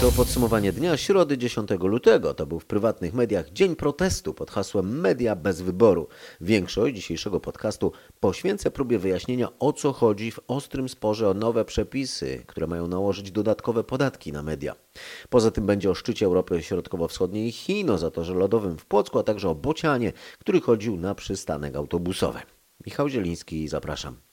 To podsumowanie dnia środy 10 lutego. To był w prywatnych mediach dzień protestu pod hasłem Media bez wyboru. Większość dzisiejszego podcastu poświęcę próbie wyjaśnienia o co chodzi w ostrym sporze o nowe przepisy, które mają nałożyć dodatkowe podatki na media. Poza tym będzie o szczycie Europy Środkowo-Wschodniej i Chin, o zatorze lodowym w Płocku, a także o Bocianie, który chodził na przystanek autobusowy. Michał Zieliński, zapraszam.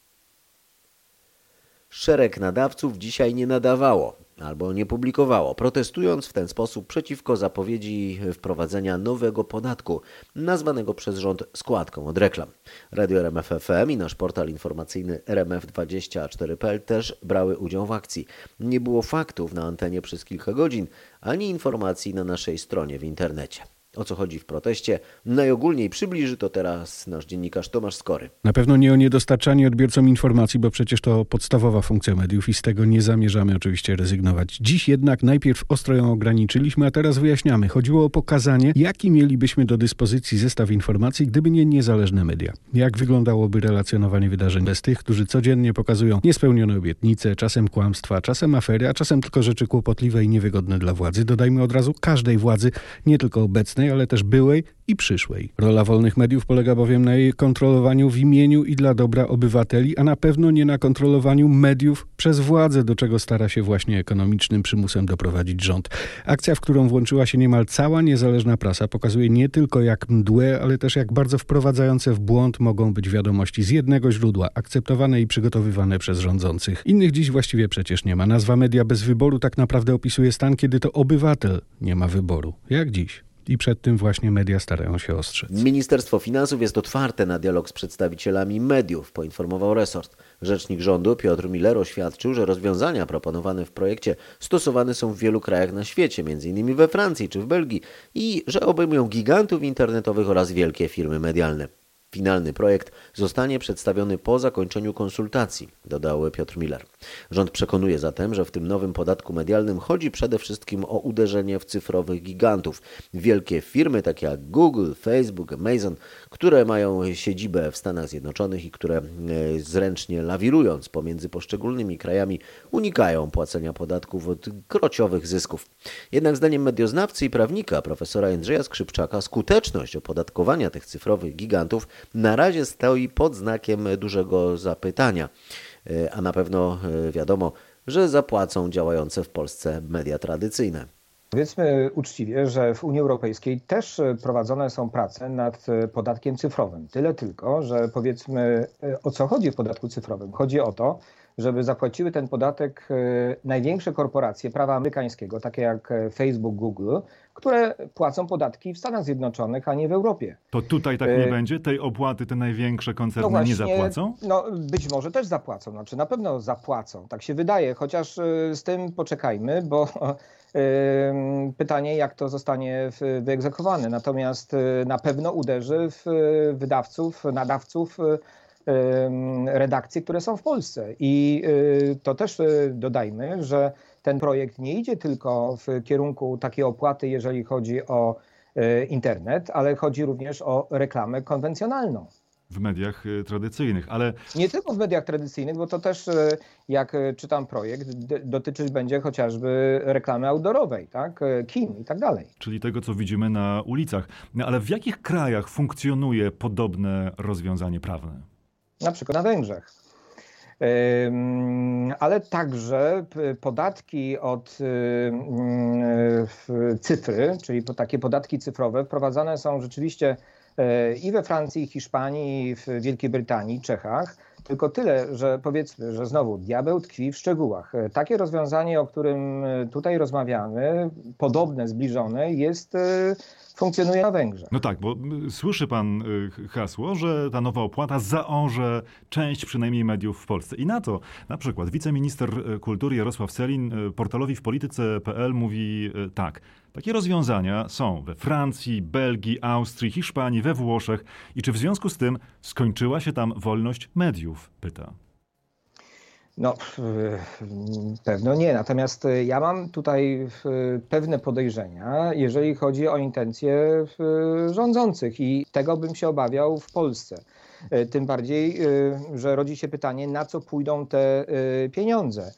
Szereg nadawców dzisiaj nie nadawało albo nie publikowało, protestując w ten sposób przeciwko zapowiedzi wprowadzenia nowego podatku, nazwanego przez rząd składką od reklam. Radio RMF FM i nasz portal informacyjny RMF24.pl też brały udział w akcji. Nie było faktów na antenie przez kilka godzin, ani informacji na naszej stronie w internecie o co chodzi w proteście. Najogólniej przybliży to teraz nasz dziennikarz Tomasz Skory. Na pewno nie o niedostarczanie odbiorcom informacji, bo przecież to podstawowa funkcja mediów i z tego nie zamierzamy oczywiście rezygnować. Dziś jednak najpierw ostro ją ograniczyliśmy, a teraz wyjaśniamy. Chodziło o pokazanie, jaki mielibyśmy do dyspozycji zestaw informacji, gdyby nie niezależne media. Jak wyglądałoby relacjonowanie wydarzeń bez tych, którzy codziennie pokazują niespełnione obietnice, czasem kłamstwa, czasem afery, a czasem tylko rzeczy kłopotliwe i niewygodne dla władzy. Dodajmy od razu każdej władzy, nie tylko obecnej, ale też byłej i przyszłej. Rola wolnych mediów polega bowiem na jej kontrolowaniu w imieniu i dla dobra obywateli, a na pewno nie na kontrolowaniu mediów przez władzę, do czego stara się właśnie ekonomicznym przymusem doprowadzić rząd. Akcja, w którą włączyła się niemal cała niezależna prasa, pokazuje nie tylko jak mdłe, ale też jak bardzo wprowadzające w błąd mogą być wiadomości z jednego źródła, akceptowane i przygotowywane przez rządzących. Innych dziś właściwie przecież nie ma. Nazwa media bez wyboru tak naprawdę opisuje stan, kiedy to obywatel nie ma wyboru. Jak dziś i przed tym właśnie media starają się ostrzec. Ministerstwo Finansów jest otwarte na dialog z przedstawicielami mediów, poinformował resort. Rzecznik rządu Piotr Miller oświadczył, że rozwiązania proponowane w projekcie stosowane są w wielu krajach na świecie, m.in. we Francji czy w Belgii, i że obejmują gigantów internetowych oraz wielkie firmy medialne. Finalny projekt zostanie przedstawiony po zakończeniu konsultacji, dodał Piotr Miller. Rząd przekonuje zatem, że w tym nowym podatku medialnym chodzi przede wszystkim o uderzenie w cyfrowych gigantów. Wielkie firmy takie jak Google, Facebook, Amazon, które mają siedzibę w Stanach Zjednoczonych i które e, zręcznie lawirując pomiędzy poszczególnymi krajami unikają płacenia podatków od krociowych zysków. Jednak zdaniem medioznawcy i prawnika profesora Jędrzeja Skrzypczaka skuteczność opodatkowania tych cyfrowych gigantów na razie stoi pod znakiem dużego zapytania, e, a na pewno e, wiadomo, że zapłacą działające w Polsce media tradycyjne. Powiedzmy uczciwie, że w Unii Europejskiej też prowadzone są prace nad podatkiem cyfrowym. Tyle tylko, że powiedzmy o co chodzi w podatku cyfrowym. Chodzi o to, żeby zapłaciły ten podatek największe korporacje prawa amerykańskiego, takie jak Facebook, Google, które płacą podatki w Stanach Zjednoczonych, a nie w Europie. To tutaj tak nie będzie? Tej opłaty te największe koncerny no właśnie, nie zapłacą? No być może też zapłacą, znaczy na pewno zapłacą, tak się wydaje, chociaż z tym poczekajmy, bo pytanie, jak to zostanie wyegzekwowane. Natomiast na pewno uderzy w wydawców, nadawców redakcji, które są w Polsce. I to też dodajmy, że ten projekt nie idzie tylko w kierunku takiej opłaty, jeżeli chodzi o internet, ale chodzi również o reklamę konwencjonalną w mediach tradycyjnych, ale... Nie tylko w mediach tradycyjnych, bo to też, jak czytam projekt, dotyczyć będzie chociażby reklamy outdoorowej, tak? kin i tak dalej. Czyli tego, co widzimy na ulicach. No, ale w jakich krajach funkcjonuje podobne rozwiązanie prawne? Na przykład na Węgrzech. Ale także podatki od cyfry, czyli takie podatki cyfrowe, wprowadzane są rzeczywiście i we Francji, i Hiszpanii, i w Wielkiej Brytanii, Czechach. Tylko tyle, że powiedzmy, że znowu diabeł tkwi w szczegółach. Takie rozwiązanie, o którym tutaj rozmawiamy, podobne, zbliżone, jest funkcjonuje na Węgrzech. No tak, bo słyszy pan hasło, że ta nowa opłata zaorze część przynajmniej mediów w Polsce. I na to na przykład wiceminister kultury Jarosław Selin portalowi w polityce.pl mówi tak. Takie rozwiązania są we Francji, Belgii, Austrii, Hiszpanii, we Włoszech. I czy w związku z tym skończyła się tam wolność mediów? Pyta. No, pewno nie. Natomiast e, ja mam tutaj pewne podejrzenia, jeżeli chodzi o intencje rządzących i tego bym się obawiał w Polsce. E, tym bardziej, e, że rodzi się pytanie, na co pójdą te pieniądze.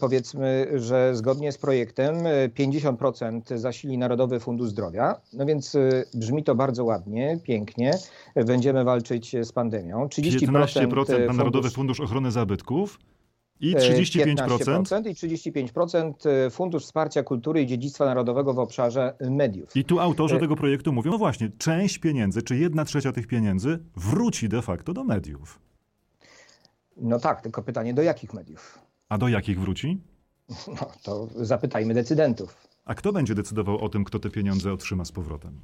Powiedzmy, że zgodnie z projektem 50% zasili Narodowy Fundusz Zdrowia. No więc brzmi to bardzo ładnie, pięknie. Będziemy walczyć z pandemią. 30% 15% na Narodowy Fundusz Ochrony Zabytków. I 35%? E, I 35% e, Fundusz Wsparcia Kultury i Dziedzictwa Narodowego w obszarze mediów. I tu autorzy e, tego projektu mówią, no właśnie, część pieniędzy, czy jedna trzecia tych pieniędzy wróci de facto do mediów. No tak, tylko pytanie, do jakich mediów? A do jakich wróci? No to zapytajmy decydentów. A kto będzie decydował o tym, kto te pieniądze otrzyma z powrotem?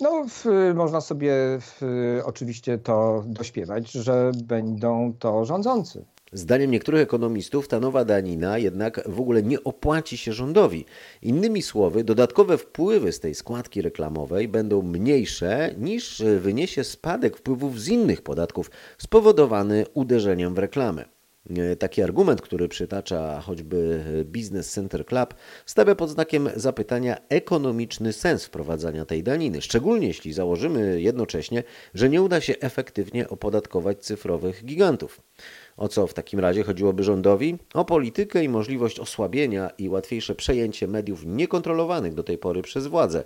No, w, można sobie w, oczywiście to dośpiewać, że będą to rządzący. Zdaniem niektórych ekonomistów ta nowa danina jednak w ogóle nie opłaci się rządowi. Innymi słowy, dodatkowe wpływy z tej składki reklamowej będą mniejsze niż wyniesie spadek wpływów z innych podatków spowodowany uderzeniem w reklamę. Taki argument, który przytacza choćby Business Center Club, stawia pod znakiem zapytania ekonomiczny sens wprowadzania tej daniny, szczególnie jeśli założymy jednocześnie, że nie uda się efektywnie opodatkować cyfrowych gigantów. O co w takim razie chodziłoby rządowi? O politykę i możliwość osłabienia i łatwiejsze przejęcie mediów niekontrolowanych do tej pory przez władzę.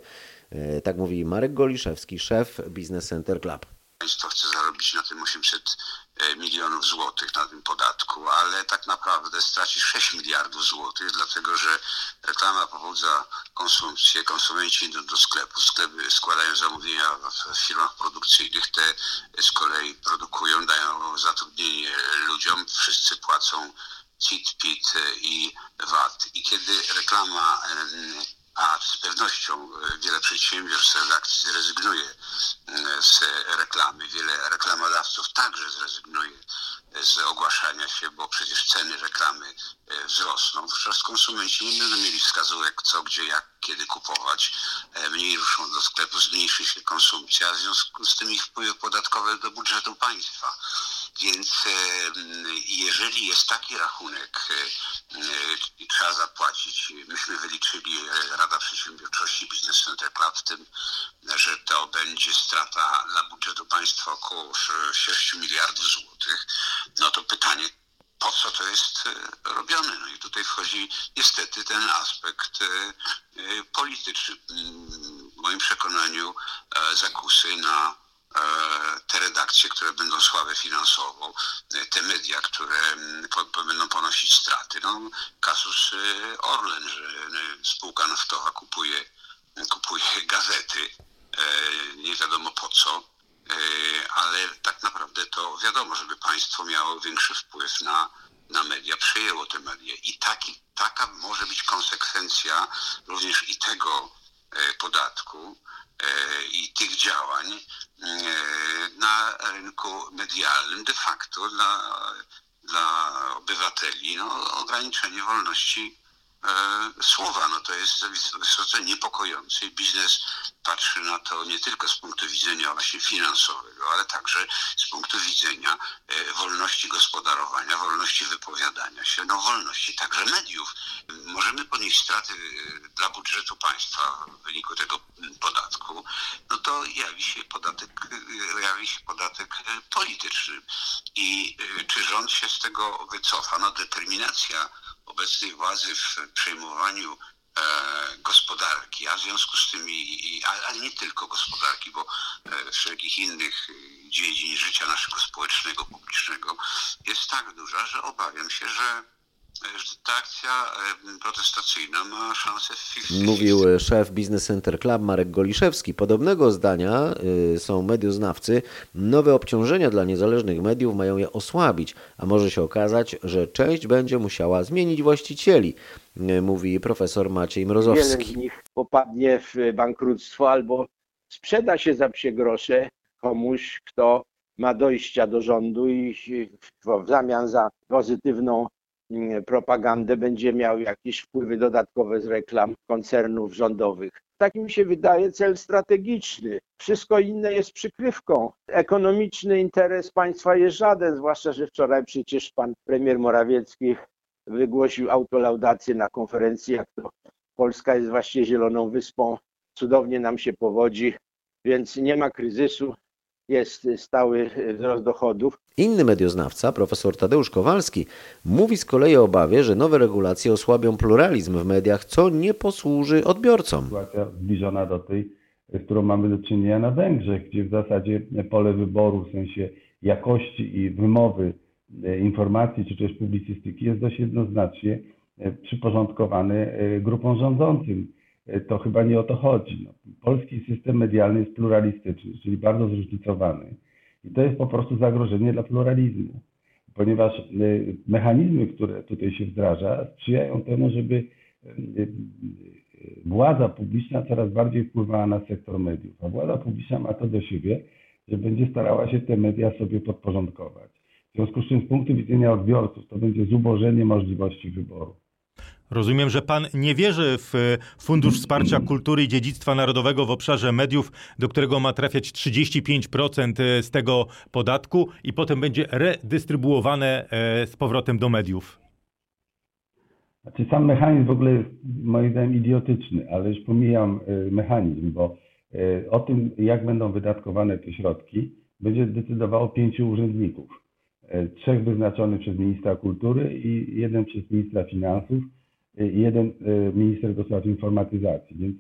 E, tak mówi Marek Goliszewski, szef Business Center Club. Państwo chce zarobić na tym 800 E, milionów złotych na tym podatku, ale tak naprawdę straci 6 miliardów złotych, dlatego że reklama pobudza konsumpcję, konsumenci idą do sklepu, sklepy składają zamówienia w firmach produkcyjnych, te z kolei produkują, dają zatrudnienie ludziom, wszyscy płacą CIT, PIT i VAT. I kiedy reklama a z pewnością e, wiele przedsiębiorstw, zrezygnuje e, z reklamy. Wiele reklamodawców także zrezygnuje z ogłaszania się, bo przecież ceny reklamy e, wzrosną. Wówczas konsumenci nie będą mieli wskazówek, co, gdzie, jak, kiedy kupować. Mniej ruszą do sklepu, zmniejszy się konsumpcja, w związku z tym ich wpływy podatkowe do budżetu państwa. Więc jeżeli jest taki rachunek. Myśmy wyliczyli Rada Przedsiębiorczości Biznes Center Club w tym, że to będzie strata dla budżetu państwa około 6 miliardów złotych. No to pytanie, po co to jest e, robione. No i tutaj wchodzi niestety ten aspekt e, e, polityczny. W moim przekonaniu zakusy na te redakcje, które będą słabe finansowo, te media, które będą ponosić straty. No, kasus Orlen, że spółka naftowa kupuje, kupuje gazety, nie wiadomo po co, ale tak naprawdę to wiadomo, żeby państwo miało większy wpływ na, na media, przejęło te media. I taki, taka może być konsekwencja również i tego podatku i tych działań na rynku medialnym de facto dla, dla obywateli. No, ograniczenie wolności E, słowa. No to jest wysoce niepokojące i biznes patrzy na to nie tylko z punktu widzenia właśnie finansowego, ale także z punktu widzenia e, wolności gospodarowania, wolności wypowiadania się, no wolności także mediów. Możemy ponieść straty e, dla budżetu państwa w wyniku tego podatku, no to jawi się podatek, jawi się podatek polityczny. I czy rząd się z tego wycofa? No determinacja obecnej władzy w przejmowaniu e, gospodarki, a w związku z tym, i, ale nie tylko gospodarki, bo e, wszelkich innych dziedzin życia naszego społecznego, publicznego jest tak duża, że obawiam się, że ta akcja protestacyjna ma szansę 50 Mówił szef Business Center Club Marek Goliszewski. Podobnego zdania y, są medioznawcy. Nowe obciążenia dla niezależnych mediów mają je osłabić, a może się okazać, że część będzie musiała zmienić właścicieli, y, mówi profesor Maciej Wiele Mrozowski. z nich popadnie w bankructwo albo sprzeda się za psie grosze komuś, kto ma dojścia do rządu i w zamian za pozytywną propagandę będzie miał jakieś wpływy dodatkowe z reklam koncernów rządowych. Tak mi się wydaje cel strategiczny. Wszystko inne jest przykrywką. Ekonomiczny interes państwa jest żaden, zwłaszcza, że wczoraj przecież pan premier Morawiecki wygłosił autolaudację na konferencji, jak to Polska jest właśnie zieloną wyspą, cudownie nam się powodzi, więc nie ma kryzysu, jest stały wzrost dochodów. Inny medioznawca, profesor Tadeusz Kowalski, mówi z kolei o obawie, że nowe regulacje osłabią pluralizm w mediach, co nie posłuży odbiorcom. Sytuacja zbliżona do tej, z którą mamy do czynienia na Węgrzech, gdzie w zasadzie pole wyboru w sensie jakości i wymowy e, informacji czy też publicystyki jest dość jednoznacznie e, przyporządkowany e, grupom rządzącym. To chyba nie o to chodzi. No, polski system medialny jest pluralistyczny, czyli bardzo zróżnicowany. I to jest po prostu zagrożenie dla pluralizmu, ponieważ mechanizmy, które tutaj się wdraża, sprzyjają temu, żeby władza publiczna coraz bardziej wpływała na sektor mediów, a władza publiczna ma to do siebie, że będzie starała się te media sobie podporządkować. W związku z czym z punktu widzenia odbiorców to będzie zubożenie możliwości wyboru. Rozumiem, że pan nie wierzy w Fundusz Wsparcia Kultury i Dziedzictwa Narodowego w obszarze mediów, do którego ma trafiać 35% z tego podatku i potem będzie redystrybuowane z powrotem do mediów. Znaczy sam mechanizm w ogóle jest moim zdaniem idiotyczny, ale już pomijam mechanizm, bo o tym, jak będą wydatkowane te środki, będzie decydowało pięciu urzędników. Trzech wyznaczonych przez ministra kultury i jeden przez ministra finansów jeden minister do spraw informatyzacji. Więc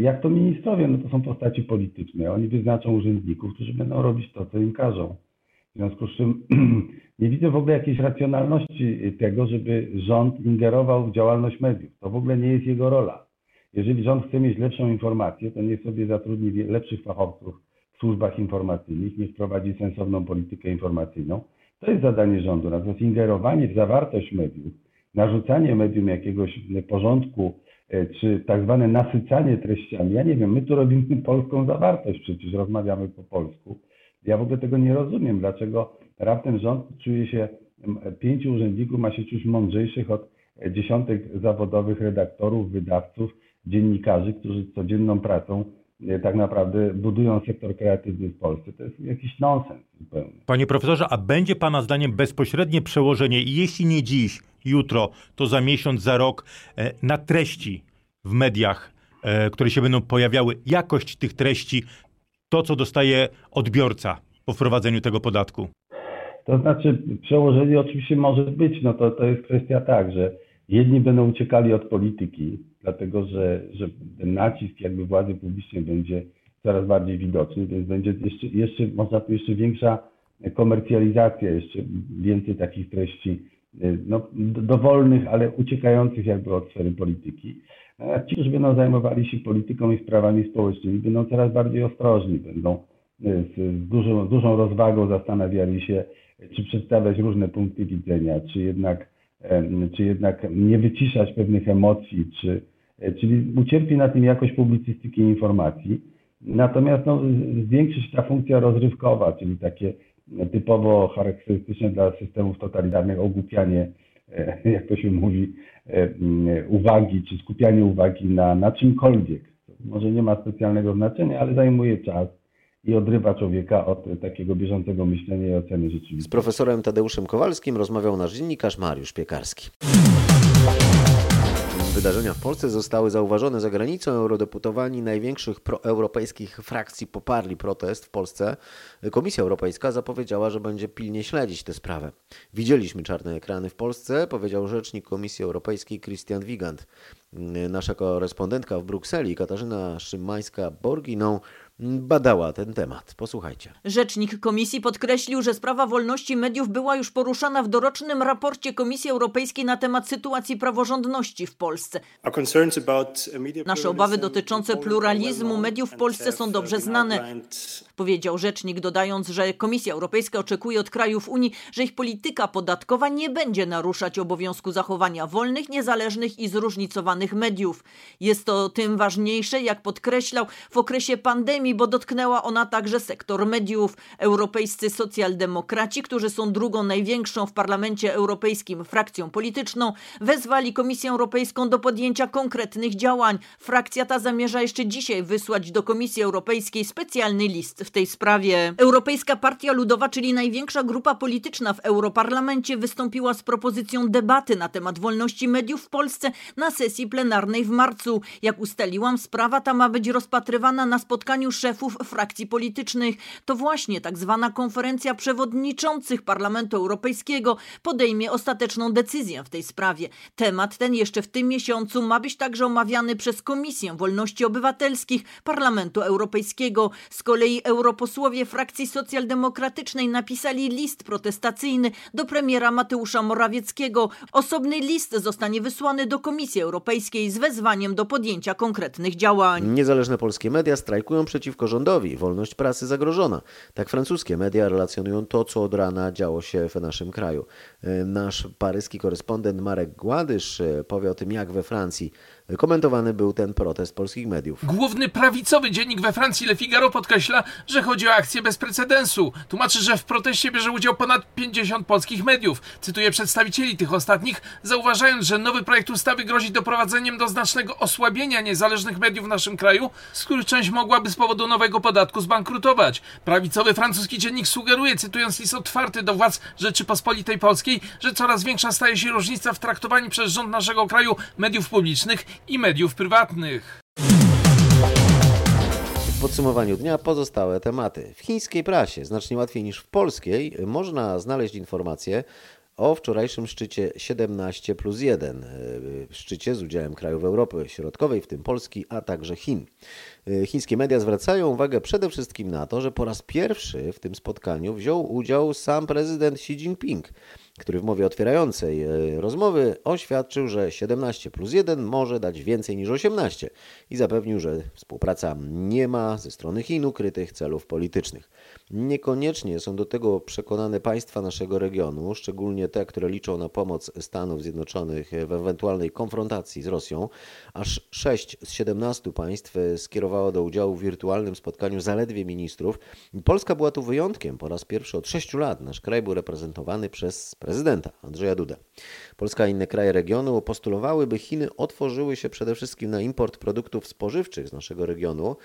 jak to ministrowie, no to są postaci polityczne. Oni wyznaczą urzędników, którzy będą robić to, co im każą. W związku z czym nie widzę w ogóle jakiejś racjonalności tego, żeby rząd ingerował w działalność mediów. To w ogóle nie jest jego rola. Jeżeli rząd chce mieć lepszą informację, to niech sobie zatrudni lepszych fachowców w służbach informacyjnych, niech prowadzi sensowną politykę informacyjną. To jest zadanie rządu. Natomiast ingerowanie w zawartość mediów, narzucanie medium jakiegoś porządku, czy tak zwane nasycanie treściami. Ja nie wiem, my tu robimy polską zawartość, przecież rozmawiamy po polsku. Ja w ogóle tego nie rozumiem, dlaczego raptem rząd czuje się, pięciu urzędników ma się czuć mądrzejszych od dziesiątek zawodowych redaktorów, wydawców, dziennikarzy, którzy codzienną pracą tak naprawdę budują sektor kreatywny w Polsce. To jest jakiś nonsens. Panie profesorze, a będzie Pana zdaniem bezpośrednie przełożenie, jeśli nie dziś, jutro, to za miesiąc, za rok, na treści w mediach, które się będą pojawiały, jakość tych treści, to co dostaje odbiorca po wprowadzeniu tego podatku? To znaczy, przełożenie oczywiście może być, no to, to jest kwestia tak, że jedni będą uciekali od polityki, dlatego że, że ten nacisk jakby władzy publicznej będzie coraz bardziej widoczny, więc będzie jeszcze, jeszcze można tu jeszcze większa komercjalizacja, jeszcze więcej takich treści no, dowolnych, ale uciekających jakby od sfery polityki. Ci, którzy będą zajmowali się polityką i sprawami społecznymi, będą coraz bardziej ostrożni, będą z, z dużą, dużą rozwagą zastanawiali się, czy przedstawiać różne punkty widzenia, czy jednak, czy jednak nie wyciszać pewnych emocji, czy, czyli ucierpi na tym jakość publicystyki i informacji. Natomiast no, zwiększy się ta funkcja rozrywkowa, czyli takie typowo charakterystyczne dla systemów totalitarnych ogłupianie, jak to się mówi, uwagi, czy skupianie uwagi na, na czymkolwiek. Może nie ma specjalnego znaczenia, ale zajmuje czas i odrywa człowieka od takiego bieżącego myślenia i oceny rzeczywistości. Z profesorem Tadeuszem Kowalskim rozmawiał nasz dziennikarz Mariusz Piekarski. Wydarzenia w Polsce zostały zauważone za granicą. Eurodeputowani największych proeuropejskich frakcji poparli protest w Polsce. Komisja Europejska zapowiedziała, że będzie pilnie śledzić tę sprawę. Widzieliśmy czarne ekrany w Polsce, powiedział rzecznik Komisji Europejskiej Christian Wigand. Nasza korespondentka w Brukseli, Katarzyna Szymańska-Borginą, badała ten temat. Posłuchajcie. Rzecznik komisji podkreślił, że sprawa wolności mediów była już poruszana w dorocznym raporcie Komisji Europejskiej na temat sytuacji praworządności w Polsce. Nasze obawy dotyczące pluralizmu mediów w Polsce są dobrze znane, powiedział rzecznik, dodając, że Komisja Europejska oczekuje od krajów Unii, że ich polityka podatkowa nie będzie naruszać obowiązku zachowania wolnych, niezależnych i zróżnicowanych mediów. Jest to tym ważniejsze, jak podkreślał, w okresie pandemii, bo dotknęła ona także sektor mediów. Europejscy socjaldemokraci, którzy są drugą największą w Parlamencie Europejskim frakcją polityczną, wezwali Komisję Europejską do podjęcia konkretnych działań. Frakcja ta zamierza jeszcze dzisiaj wysłać do Komisji Europejskiej specjalny list w tej sprawie. Europejska Partia Ludowa, czyli największa grupa polityczna w Europarlamencie, wystąpiła z propozycją debaty na temat wolności mediów w Polsce na sesji plenarnej w marcu. Jak ustaliłam, sprawa ta ma być rozpatrywana na spotkaniu szefów frakcji politycznych. To właśnie tak zwana konferencja przewodniczących Parlamentu Europejskiego podejmie ostateczną decyzję w tej sprawie. Temat ten jeszcze w tym miesiącu ma być także omawiany przez Komisję Wolności Obywatelskich Parlamentu Europejskiego. Z kolei europosłowie frakcji socjaldemokratycznej napisali list protestacyjny do premiera Mateusza Morawieckiego. Osobny list zostanie wysłany do Komisji Europejskiej z wezwaniem do podjęcia konkretnych działań. Niezależne polskie media strajkują przeciwko rządowi. Wolność prasy zagrożona. Tak francuskie media relacjonują to, co od rana działo się w naszym kraju. Nasz paryski korespondent Marek Gładysz powie o tym, jak we Francji komentowany był ten protest polskich mediów. Główny prawicowy dziennik we Francji Le Figaro podkreśla, że chodzi o akcję bez precedensu. Tłumaczy, że w proteście bierze udział ponad 50 polskich mediów. Cytuję przedstawicieli tych ostatnich, zauważając, że nowy projekt ustawy grozi doprowadzeniem do znacznego osłabienia niezależnych mediów w naszym kraju, z których część mogłaby z powodu nowego podatku zbankrutować. Prawicowy francuski dziennik sugeruje, cytując list otwarty do władz Rzeczypospolitej Polskiej, że coraz większa staje się różnica w traktowaniu przez rząd naszego kraju mediów publicznych i mediów prywatnych. W podsumowaniu dnia pozostałe tematy. W chińskiej prasie, znacznie łatwiej niż w polskiej, można znaleźć informacje o wczorajszym szczycie 17 plus 1, szczycie z udziałem krajów Europy Środkowej, w tym Polski, a także Chin. Chińskie media zwracają uwagę przede wszystkim na to, że po raz pierwszy w tym spotkaniu wziął udział sam prezydent Xi Jinping który w mowie otwierającej rozmowy oświadczył, że 17 plus 1 może dać więcej niż 18 i zapewnił, że współpraca nie ma ze strony Chin ukrytych celów politycznych. Niekoniecznie są do tego przekonane państwa naszego regionu, szczególnie te, które liczą na pomoc Stanów Zjednoczonych w ewentualnej konfrontacji z Rosją. Aż 6 z 17 państw skierowało do udziału w wirtualnym spotkaniu zaledwie ministrów. Polska była tu wyjątkiem. Po raz pierwszy od 6 lat nasz kraj był reprezentowany przez prezydenta Andrzeja Dudę. Polska i inne kraje regionu postulowały, by Chiny otworzyły się przede wszystkim na import produktów spożywczych z naszego regionu.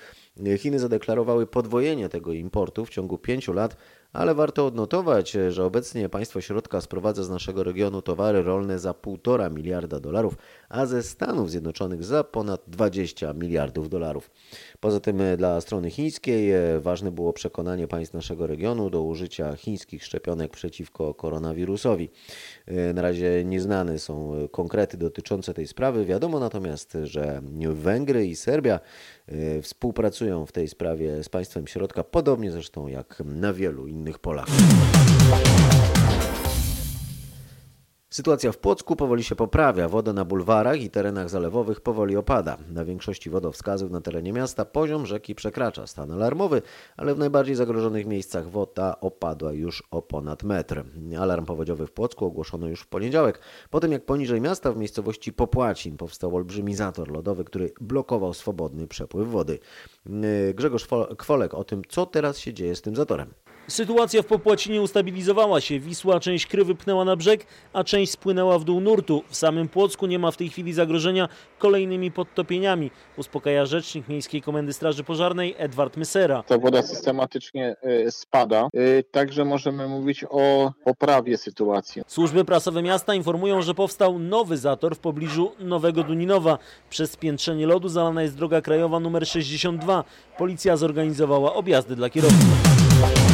Chiny zadeklarowały podwojenie tego importu w ciągu pięciu lat, ale warto odnotować, że obecnie państwo środka sprowadza z naszego regionu towary rolne za 1,5 miliarda dolarów, a ze Stanów Zjednoczonych za ponad 20 miliardów dolarów. Poza tym dla strony chińskiej ważne było przekonanie państw naszego regionu do użycia chińskich szczepionek przeciwko koronawirusowi. Na razie nieznane są konkrety dotyczące tej sprawy. Wiadomo natomiast, że Węgry i Serbia współpracują w tej sprawie z państwem środka, podobnie zresztą jak na wielu innych polach. Sytuacja w Płocku powoli się poprawia. Woda na bulwarach i terenach zalewowych powoli opada. Na większości wodowskazów na terenie miasta poziom rzeki przekracza stan alarmowy, ale w najbardziej zagrożonych miejscach woda opadła już o ponad metr. Alarm powodziowy w Płocku ogłoszono już w poniedziałek, po tym jak poniżej miasta w miejscowości Popłacin powstał olbrzymi zator lodowy, który blokował swobodny przepływ wody. Grzegorz Kwolek o tym, co teraz się dzieje z tym zatorem. Sytuacja w Popłacinie ustabilizowała się. Wisła część kry wypchnęła na brzeg, a część spłynęła w dół nurtu. W samym Płocku nie ma w tej chwili zagrożenia kolejnymi podtopieniami. Uspokaja rzecznik Miejskiej Komendy Straży Pożarnej Edward Mysera. Ta woda systematycznie spada, także możemy mówić o poprawie sytuacji. Służby prasowe miasta informują, że powstał nowy zator w pobliżu Nowego Duninowa. Przez spiętrzenie lodu zalana jest droga krajowa nr 62. Policja zorganizowała objazdy dla kierowców.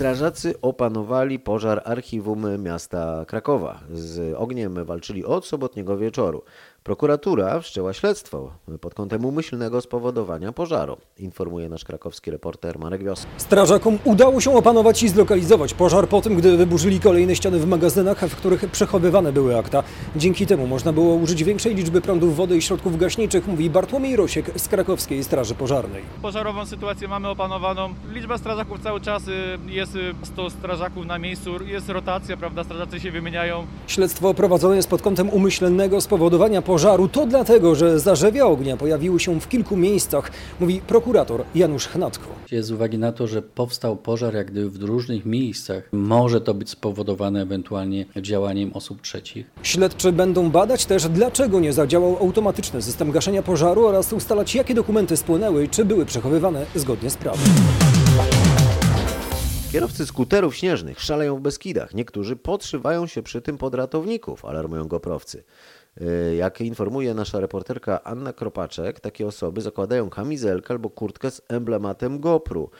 Strażacy opanowali pożar archiwum miasta Krakowa. Z ogniem walczyli od sobotniego wieczoru. Prokuratura wszczęła śledztwo pod kątem umyślnego spowodowania pożaru, informuje nasz krakowski reporter Marek Wios. Strażakom udało się opanować i zlokalizować pożar po tym, gdy wyburzyli kolejne ściany w magazynach, w których przechowywane były akta. Dzięki temu można było użyć większej liczby prądów wody i środków gaśniczych, mówi Bartłomiej Rosiek z krakowskiej Straży Pożarnej. Pożarową sytuację mamy opanowaną. Liczba strażaków cały czas y, jest 100 y, strażaków na miejscu, jest rotacja, prawda, strażacy się wymieniają. Śledztwo prowadzone jest pod kątem umyślnego spowodowania pożaru. To dlatego, że zarzewia ognia pojawiły się w kilku miejscach, mówi prokurator Janusz Hnatko. Z uwagi na to, że powstał pożar jak gdyby w różnych miejscach, może to być spowodowane ewentualnie działaniem osób trzecich. Śledczy będą badać też, dlaczego nie zadziałał automatyczny system gaszenia pożaru oraz ustalać, jakie dokumenty spłynęły i czy były przechowywane zgodnie z prawem. Kierowcy skuterów śnieżnych szaleją w Beskidach. Niektórzy podszywają się przy tym pod ratowników, alarmują goprowcy. Y, jak informuje nasza reporterka Anna Kropaczek, takie osoby zakładają kamizelkę albo kurtkę z emblematem GoPru.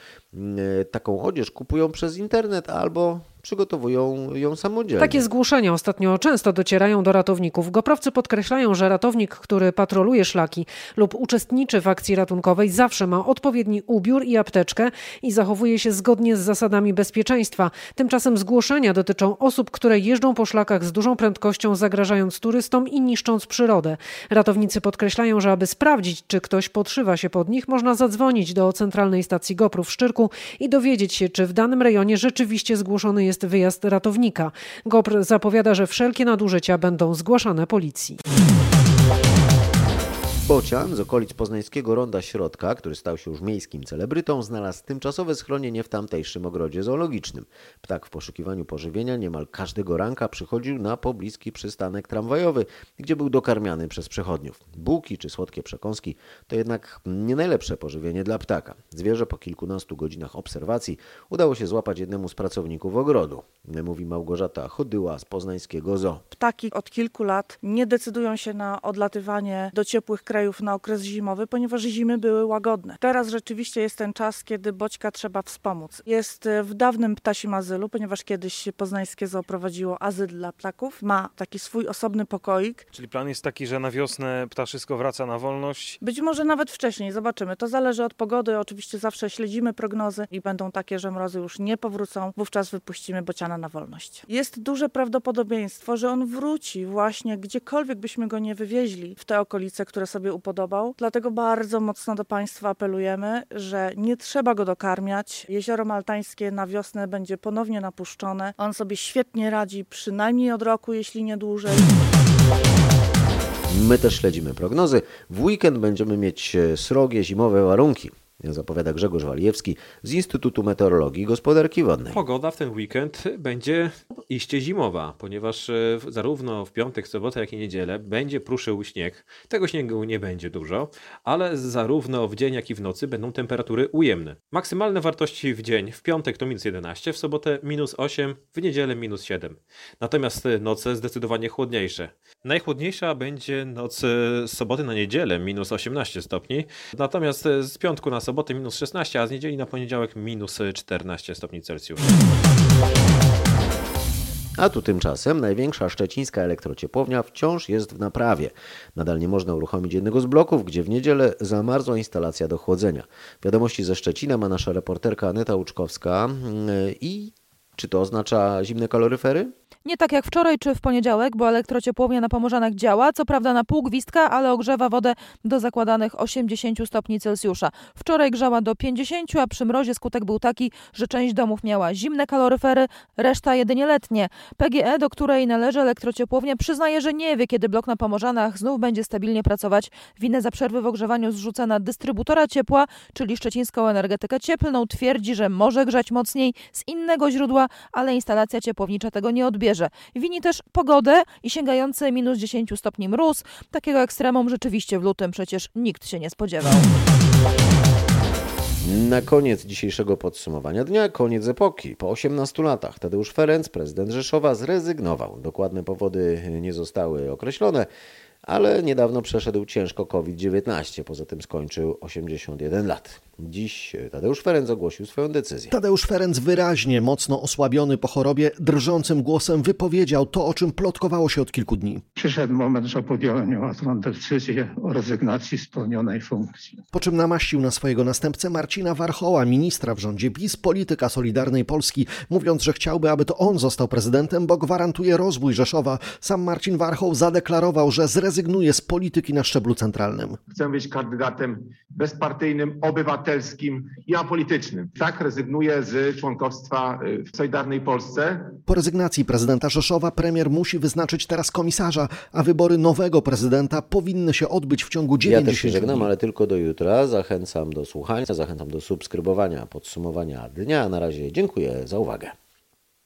Y, taką odzież kupują przez internet albo przygotowują ją samodzielnie. Takie zgłoszenia ostatnio często docierają do ratowników. Goprowcy podkreślają, że ratownik, który patroluje szlaki lub uczestniczy w akcji ratunkowej, zawsze ma odpowiedni ubiór i apteczkę i zachowuje się zgodnie z zasadami bezpieczeństwa. Tymczasem zgłoszenia dotyczą osób, które jeżdżą po szlakach z dużą prędkością, zagrażając turystom i niszcząc przyrodę. Ratownicy podkreślają, że aby sprawdzić, czy ktoś podszywa się pod nich, można zadzwonić do centralnej stacji GoPro w Szczyrku i dowiedzieć się, czy w danym rejonie rzeczywiście zgłoszony jest jest wyjazd ratownika. GOPR zapowiada, że wszelkie nadużycia będą zgłaszane policji. Bocian z okolic poznańskiego Ronda Środka, który stał się już miejskim celebrytą, znalazł tymczasowe schronienie w tamtejszym ogrodzie zoologicznym. Ptak w poszukiwaniu pożywienia niemal każdego ranka przychodził na pobliski przystanek tramwajowy, gdzie był dokarmiany przez przechodniów. Bułki czy słodkie przekąski to jednak nie najlepsze pożywienie dla ptaka. Zwierzę po kilkunastu godzinach obserwacji udało się złapać jednemu z pracowników ogrodu, mówi Małgorzata Chodyła z poznańskiego zoo. Ptaki od kilku lat nie decydują się na odlatywanie do ciepłych krajów krajów na okres zimowy, ponieważ zimy były łagodne. Teraz rzeczywiście jest ten czas, kiedy boćka trzeba wspomóc. Jest e, w dawnym ptasim azylu, ponieważ kiedyś poznańskie zoo prowadziło azyl dla ptaków. Ma taki swój osobny pokoik. Czyli plan jest taki, że na wiosnę ptaszysko wraca na wolność? Być może nawet wcześniej, zobaczymy. To zależy od pogody. Oczywiście zawsze śledzimy prognozy i będą takie, że mrozy już nie powrócą. Wówczas wypuścimy bociana na wolność. Jest duże prawdopodobieństwo, że on wróci właśnie gdziekolwiek byśmy go nie wywieźli w te okolice, które sobie upodobał. Dlatego bardzo mocno do Państwa apelujemy, że nie trzeba go dokarmiać. Jezioro Maltańskie na wiosnę będzie ponownie napuszczone. On sobie świetnie radzi, przynajmniej od roku, jeśli nie dłużej. My też śledzimy prognozy. W weekend będziemy mieć e, srogie zimowe warunki zapowiada Grzegorz Walijewski z Instytutu Meteorologii i Gospodarki Wodnej. Pogoda w ten weekend będzie iście zimowa, ponieważ e, zarówno w piątek, sobotę, jak i niedzielę będzie pruszył śnieg. Tego śniegu nie będzie dużo, ale zarówno w dzień, jak i w nocy będą temperatury ujemne. Maksymalne wartości w dzień w piątek to minus 11, w sobotę minus 8, w niedzielę minus 7. Natomiast noce zdecydowanie chłodniejsze. Najchłodniejsza będzie noc z soboty na niedzielę, minus 18 stopni, natomiast z piątku na sobotę soboty minus 16, a z niedzieli na poniedziałek minus 14 stopni Celsjusza. A tu tymczasem największa szczecińska elektrociepłownia wciąż jest w naprawie. Nadal nie można uruchomić jednego z bloków, gdzie w niedzielę zamarzła instalacja do chłodzenia. Wiadomości ze Szczecina ma nasza reporterka Aneta Łuczkowska. I czy to oznacza zimne kaloryfery? Nie tak jak wczoraj czy w poniedziałek, bo elektrociepłownia na Pomorzanach działa, co prawda na pół gwizdka, ale ogrzewa wodę do zakładanych 80 stopni Celsjusza. Wczoraj grzała do 50, a przy mrozie skutek był taki, że część domów miała zimne kaloryfery, reszta jedynie letnie. PGE, do której należy elektrociepłownia, przyznaje, że nie wie, kiedy blok na Pomorzanach znów będzie stabilnie pracować. Winę za przerwy w ogrzewaniu zrzuca na dystrybutora ciepła, czyli szczecińską energetykę cieplną. Twierdzi, że może grzać mocniej z innego źródła, ale instalacja ciepłownicza tego nie odbierze. Wini też pogodę i sięgający minus 10 stopni mróz. Takiego ekstremum rzeczywiście w lutym przecież nikt się nie spodziewał. Na koniec dzisiejszego podsumowania dnia, koniec epoki. Po 18 latach Tadeusz Ferenc, prezydent Rzeszowa, zrezygnował. Dokładne powody nie zostały określone, ale niedawno przeszedł ciężko COVID-19. Poza tym skończył 81 lat. Dziś Tadeusz Ferenc ogłosił swoją decyzję. Tadeusz Ferenc wyraźnie, mocno osłabiony po chorobie, drżącym głosem wypowiedział to, o czym plotkowało się od kilku dni. Przyszedł moment, że podjąłem niełatwą decyzję o rezygnacji z pełnionej funkcji. Po czym namaścił na swojego następcę Marcina Warchoła, ministra w rządzie PiS, polityka Solidarnej Polski, mówiąc, że chciałby, aby to on został prezydentem, bo gwarantuje rozwój Rzeszowa. Sam Marcin Warchoł zadeklarował, że zrezygnuje z polityki na szczeblu centralnym. Chcę być kandydatem bezpartyjnym, obywatelskim i apolitycznym. Tak rezygnuję z członkostwa w Solidarnej Polsce. Po rezygnacji prezydenta Rzeszowa premier musi wyznaczyć teraz komisarza, a wybory nowego prezydenta powinny się odbyć w ciągu 90 Ja też się żegnam, dni. ale tylko do jutra. Zachęcam do słuchania, zachęcam do subskrybowania, podsumowania dnia. Na razie dziękuję za uwagę.